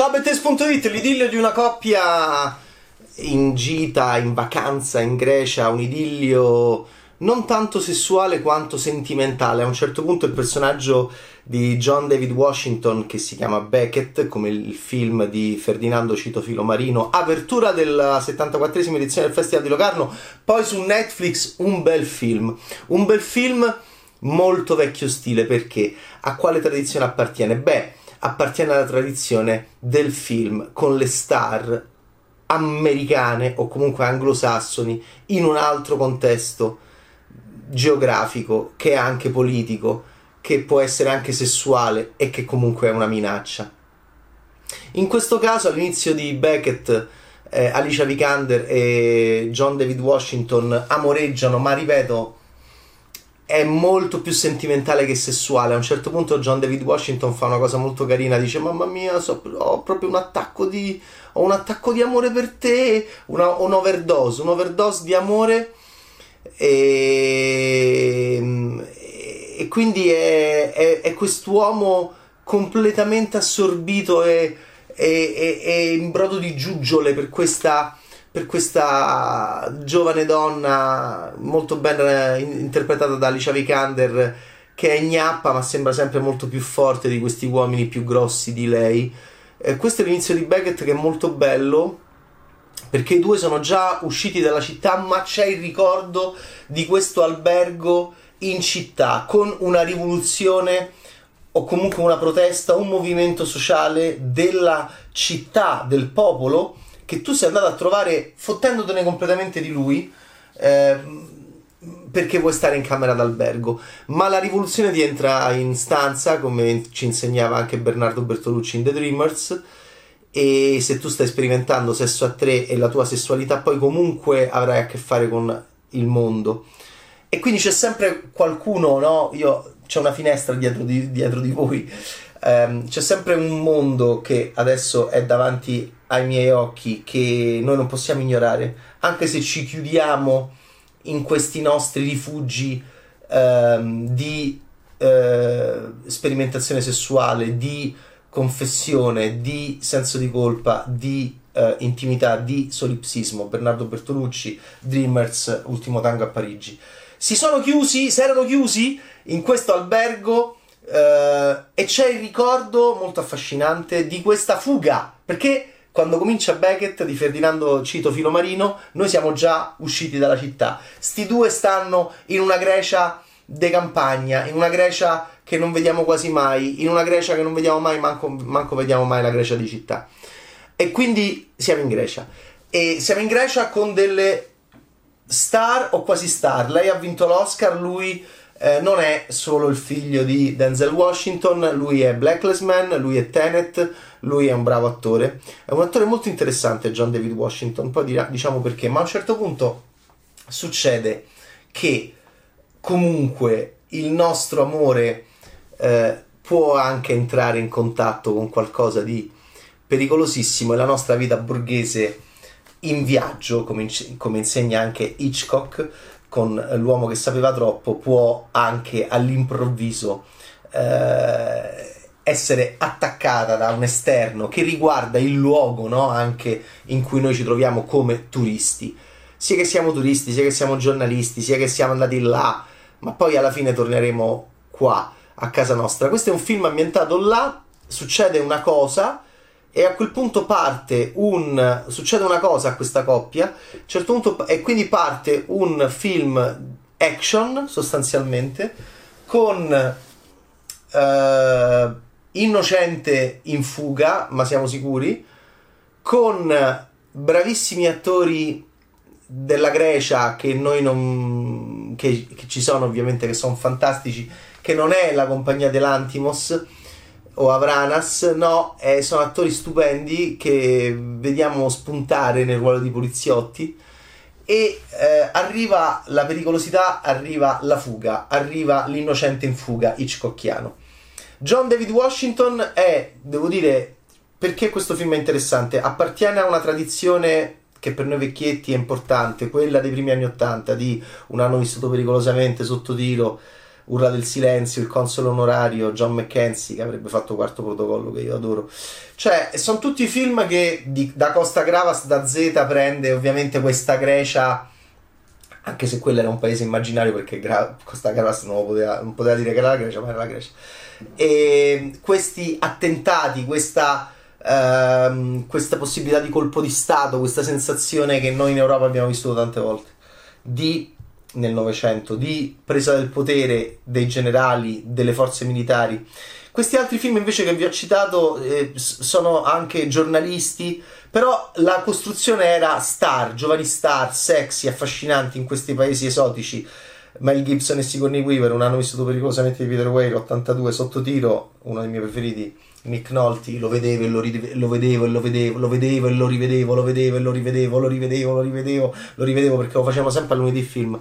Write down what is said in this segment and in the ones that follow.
Ciao Bettes.it, l'idillio di una coppia in gita, in vacanza in Grecia, un idillio non tanto sessuale quanto sentimentale. A un certo punto il personaggio di John David Washington, che si chiama Beckett, come il film di Ferdinando Cito Filomarino, apertura della 74esima edizione del Festival di Locarno, poi su Netflix un bel film. Un bel film molto vecchio stile perché a quale tradizione appartiene? Beh, appartiene alla tradizione del film con le star americane o comunque anglosassoni in un altro contesto geografico che è anche politico, che può essere anche sessuale e che comunque è una minaccia. In questo caso all'inizio di Beckett eh, Alicia Vikander e John David Washington amoreggiano, ma ripeto, è molto più sentimentale che sessuale. A un certo punto John David Washington fa una cosa molto carina, dice "Mamma mia, so, ho proprio un attacco di ho un attacco di amore per te, una, un overdose, un overdose di amore e, e quindi è, è, è, quest'uomo completamente assorbito e, e, e in brodo di giuggiole per questa per questa giovane donna molto ben interpretata da Alicia Vikander che è gnappa ma sembra sempre molto più forte di questi uomini più grossi di lei. Eh, questo è l'inizio di Beckett che è molto bello perché i due sono già usciti dalla città ma c'è il ricordo di questo albergo in città con una rivoluzione o comunque una protesta, un movimento sociale della città, del popolo che tu sei andato a trovare fottendotene completamente di lui eh, perché vuoi stare in camera d'albergo. Ma la rivoluzione ti entra in stanza, come ci insegnava anche Bernardo Bertolucci in The Dreamers. E se tu stai sperimentando sesso a tre e la tua sessualità, poi comunque avrai a che fare con il mondo. E quindi c'è sempre qualcuno, no? Io c'è una finestra dietro di, dietro di voi Um, c'è sempre un mondo che adesso è davanti ai miei occhi che noi non possiamo ignorare, anche se ci chiudiamo in questi nostri rifugi um, di uh, sperimentazione sessuale, di confessione, di senso di colpa, di uh, intimità, di solipsismo. Bernardo Bertolucci, Dreamers, Ultimo Tango a Parigi. Si sono chiusi, si erano chiusi in questo albergo Uh, e c'è il ricordo molto affascinante di questa fuga, perché quando comincia Beckett di Ferdinando Cito Filomarino, noi siamo già usciti dalla città. Sti due stanno in una Grecia de campagna, in una Grecia che non vediamo quasi mai, in una Grecia che non vediamo mai, manco, manco vediamo mai la Grecia di città. E quindi siamo in Grecia. E siamo in Grecia con delle star o quasi star. Lei ha vinto l'Oscar, lui eh, non è solo il figlio di Denzel Washington, lui è Blacklist Man, lui è Tenet, lui è un bravo attore. È un attore molto interessante, John David Washington, poi dirà, diciamo perché, ma a un certo punto succede che comunque il nostro amore eh, può anche entrare in contatto con qualcosa di pericolosissimo. E la nostra vita borghese in viaggio, come, come insegna anche Hitchcock, con l'uomo che sapeva troppo può anche all'improvviso eh, essere attaccata da un esterno che riguarda il luogo no? anche in cui noi ci troviamo come turisti sia che siamo turisti sia che siamo giornalisti sia che siamo andati là ma poi alla fine torneremo qua a casa nostra questo è un film ambientato là succede una cosa e a quel punto parte un succede una cosa a questa coppia a un certo punto, e quindi parte un film action sostanzialmente con uh, innocente in fuga ma siamo sicuri con bravissimi attori della Grecia che noi non che, che ci sono ovviamente che sono fantastici che non è la compagnia dell'Antimos o Avranas, no, eh, sono attori stupendi che vediamo spuntare nel ruolo di poliziotti e eh, arriva la pericolosità, arriva la fuga, arriva l'innocente in fuga Hitchcockiano. John David Washington è, devo dire, perché questo film è interessante, appartiene a una tradizione che per noi vecchietti è importante, quella dei primi anni Ottanta, di Un anno vissuto pericolosamente, sotto tiro, Urla del Silenzio, il console onorario, John McKenzie che avrebbe fatto quarto protocollo che io adoro. Cioè, sono tutti film che di, da Costa Gravas, da Z prende ovviamente questa Grecia anche se quello era un paese immaginario perché Gra- Costa Gravas non poteva, non poteva, dire che era la Grecia, ma era la Grecia. E questi attentati, questa, ehm, questa possibilità di colpo di Stato, questa sensazione che noi in Europa abbiamo vissuto tante volte, di nel Novecento, di presa del potere dei generali, delle forze militari. Questi altri film invece che vi ho citato eh, sono anche giornalisti, però la costruzione era star, giovani star, sexy, affascinanti in questi paesi esotici. Mel Gibson e Sigourney Weaver, un anno vissuto pericolosamente di Peter Weir, 82, sotto tiro, uno dei miei preferiti, Nick Nolte, lo vedevo e lo, rivedevo, lo vedevo e lo vedevo, lo vedevo e lo rivedevo, lo vedevo e lo rivedevo, lo rivedevo, lo rivedevo, lo rivedevo perché lo facevano sempre a lunedì film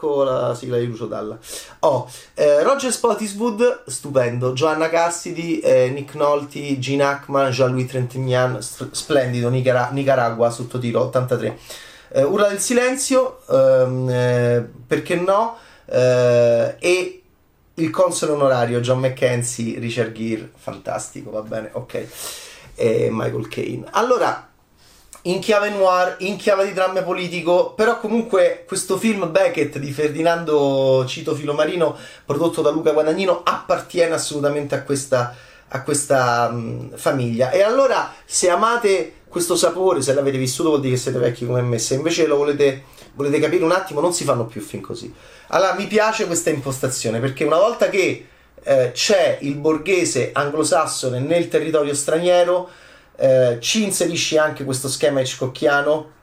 con la sigla di Lucio Dalla. Oh, eh, Roger Spottiswood, stupendo. Joanna Cassidy, eh, Nick Nolte, Gene Hackman, Jean-Louis Trintignant, splendido. Nicara- Nicaragua, sottotitolo 83. Eh, Urla del silenzio, ehm, eh, perché no? Eh, e il console onorario John McKenzie, Richard Gere, fantastico, va bene, ok. E Michael Caine. Allora, in chiave noir, in chiave di dramma politico, però comunque questo film Beckett di Ferdinando Cito Filomarino, prodotto da Luca Guadagnino, appartiene assolutamente a questa, a questa um, famiglia. E allora, se amate questo sapore, se l'avete vissuto vuol dire che siete vecchi come me, se invece lo volete, volete capire un attimo, non si fanno più film così. Allora, mi piace questa impostazione, perché una volta che eh, c'è il borghese anglosassone nel territorio straniero, eh, ci inserisci anche questo schema Hitchcockiano,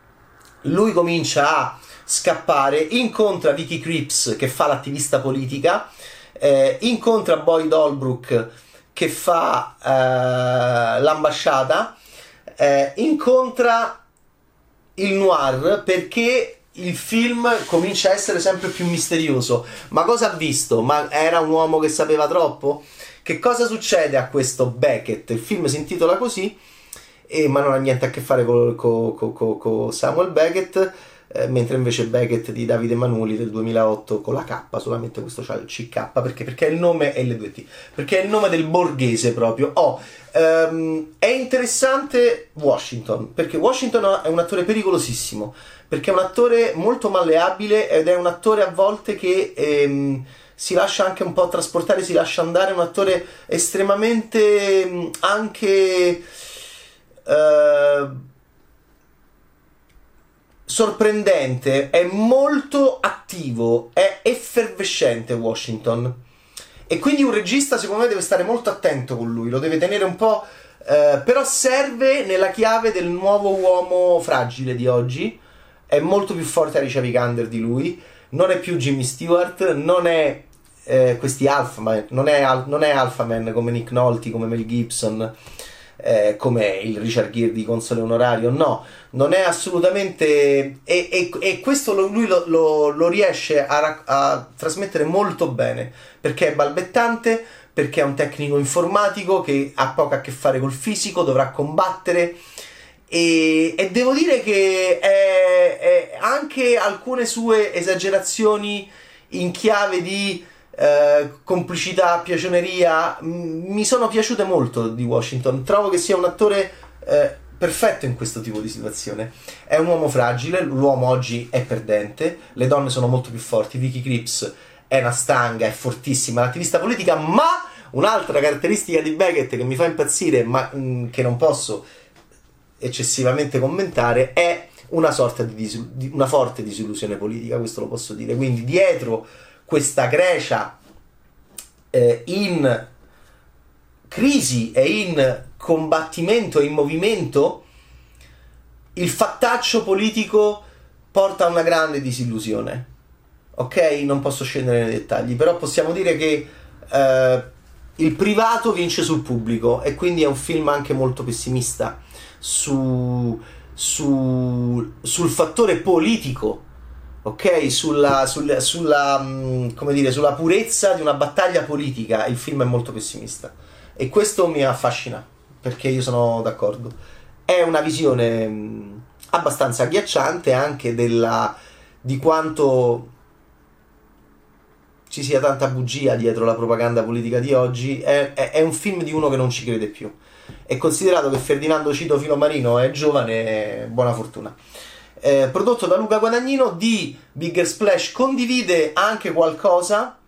lui comincia a scappare, incontra Vicky Cripps che fa l'attivista politica, eh, incontra Boyd Holbrook che fa eh, l'ambasciata, eh, incontra il noir perché il film comincia a essere sempre più misterioso. Ma cosa ha visto? Ma era un uomo che sapeva troppo? Che cosa succede a questo Beckett? Il film si intitola così e, ma non ha niente a che fare con co, co, co, Samuel Beckett, eh, mentre invece Beckett di Davide Manuli del 2008 con la K, solamente questo c'ha il CK, perché? Perché il nome è le due T, perché è il nome del borghese proprio. Oh, um, è interessante Washington, perché Washington è un attore pericolosissimo, perché è un attore molto malleabile ed è un attore a volte che... Ehm, si lascia anche un po' trasportare, si lascia andare, è un attore estremamente anche eh, sorprendente, è molto attivo, è effervescente Washington. E quindi un regista secondo me deve stare molto attento con lui, lo deve tenere un po'... Eh, però serve nella chiave del nuovo uomo fragile di oggi. È molto più forte Alicia Vikander di lui. Non è più Jimmy Stewart, non è eh, questi Alpha Man, non è, non è Alpha Man come Nick Nolte, come Mel Gibson eh, come il Richard Gere di console onorario, no, non è assolutamente... E, e, e questo lo, lui lo, lo, lo riesce a, a, trasmettere molto bene, perché è balbettante, perché è un tecnico informatico che ha poco a che fare col fisico, dovrà combattere. E, e devo dire che è, è anche alcune sue esagerazioni in chiave di eh, complicità, piacioneria, m- mi sono piaciute molto di Washington. Trovo che sia un attore eh, perfetto in questo tipo di situazione. È un uomo fragile, l'uomo oggi è perdente, le donne sono molto più forti. Vicky Cripps è una stanga, è fortissima, un'attivista politica, ma un'altra caratteristica di Beckett che mi fa impazzire, ma mh, mm, che non posso eccessivamente commentare, è una sorta di, disil- di una forte disillusione politica, questo lo posso dire. Quindi dietro questa Grecia eh, in crisi e in combattimento e in movimento, il fattaccio politico porta a una grande disillusione. Ok? Non posso scendere nei dettagli, però possiamo dire che eh, il privato vince sul pubblico e quindi è un film anche molto pessimista su, su, sul fattore politico ok? Sulla, sulla, sulla, mm, dire, sulla purezza di una battaglia politica, il film è molto pessimista. E questo mi affascina, perché io sono d'accordo. È una visione mm, abbastanza agghiacciante anche della, di quanto ci sia tanta bugia dietro la propaganda politica di oggi, è, è, è un film di uno che non ci crede più. E considerato che Ferdinando Cito Filomarino è giovane, buona fortuna. Eh, prodotto da Luca Guadagnino di Bigger Splash condivide anche qualcosa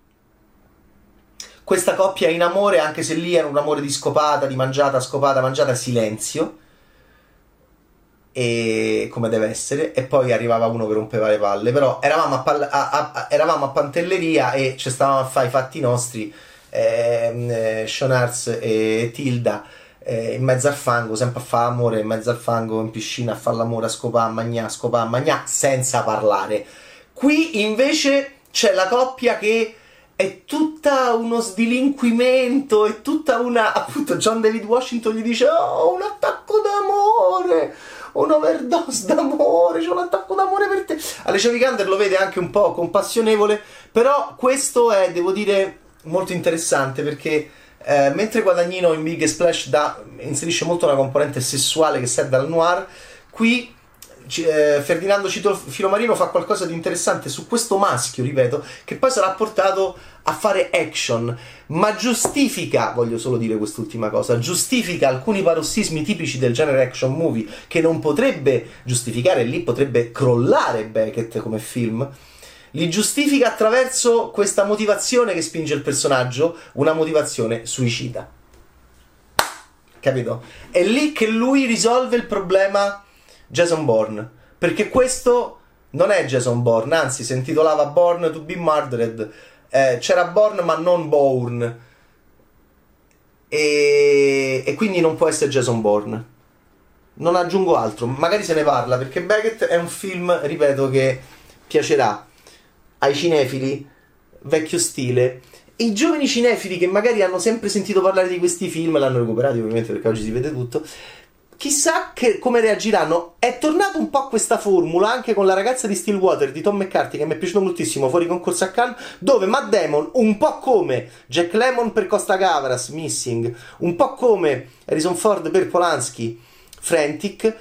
questa coppia in amore anche se lì era un amore di scopata di mangiata scopata mangiata silenzio e come deve essere e poi arrivava uno che rompeva le palle però eravamo a, pal- a, a, eravamo a Pantelleria e ci stavamo a fare i fatti nostri ehm, eh, Sean Arts e Tilda eh, in mezzo al fango, sempre a fare amore in mezzo al fango, in piscina a fare l'amore, a scopare, a mangiare, a scopare, a mangiare, senza parlare. Qui invece c'è la coppia che è tutta uno sdilinquimento, è tutta una... appunto John David Washington gli dice oh, un attacco d'amore, un overdose d'amore, c'è un attacco d'amore per te. Alicia Vikander lo vede anche un po' compassionevole, però questo è, devo dire, molto interessante perché eh, mentre Guadagnino in Big Splash da, inserisce molto una componente sessuale che serve al noir, qui eh, Ferdinando Cito Filomarino fa qualcosa di interessante su questo maschio, ripeto, che poi sarà portato a fare action, ma giustifica, voglio solo dire quest'ultima cosa, giustifica alcuni parossismi tipici del genere action movie che non potrebbe giustificare, lì potrebbe crollare Beckett come film li giustifica attraverso questa motivazione che spinge il personaggio, una motivazione suicida. Capito? È lì che lui risolve il problema Jason Bourne, perché questo non è Jason Bourne, anzi si intitolava Born to be Murdered, eh, c'era Bourne ma non Bourne, e, e quindi non può essere Jason Bourne. Non aggiungo altro, magari se ne parla, perché Beckett è un film, ripeto, che piacerà ai cinefili vecchio stile. I giovani cinefili che magari hanno sempre sentito parlare di questi film, l'hanno recuperati ovviamente perché oggi si vede tutto, chissà che, come reagiranno. È tornato un po' questa formula anche con la ragazza di Stillwater di Tom McCarthy che mi è piaciuto moltissimo fuori concorso a Cannes, dove Matt Damon, un po' come Jack Lemmon per Costa Gavras, Missing, un po' come Harrison Ford per Polanski, Frantic,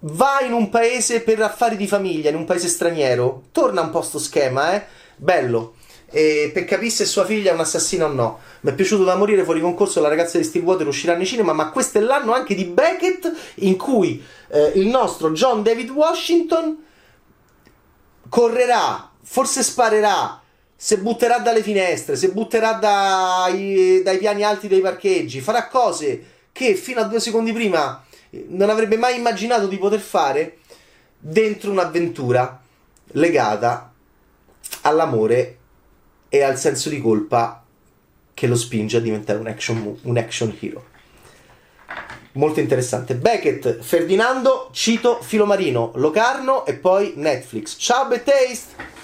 va in un paese per affari di famiglia, in un paese straniero, torna un po' sto schema, eh? Bello. E per capire se sua figlia è un assassino o no. Mi è piaciuto da morire fuori concorso la ragazza di Stillwater uscirà nei cinema, ma questo è l'anno anche di Beckett in cui eh, il nostro John David Washington correrà, forse sparerà, se butterà dalle finestre, se butterà dai, dai piani alti dei parcheggi, farà cose che fino a due secondi prima non avrebbe mai immaginato di poter fare dentro un'avventura legata all'amore e al senso di colpa che lo spinge a diventare un action, un action hero. Molto interessante. Beckett, Ferdinando, Cito, Filomarino, Locarno e poi Netflix. Ciao, Taste!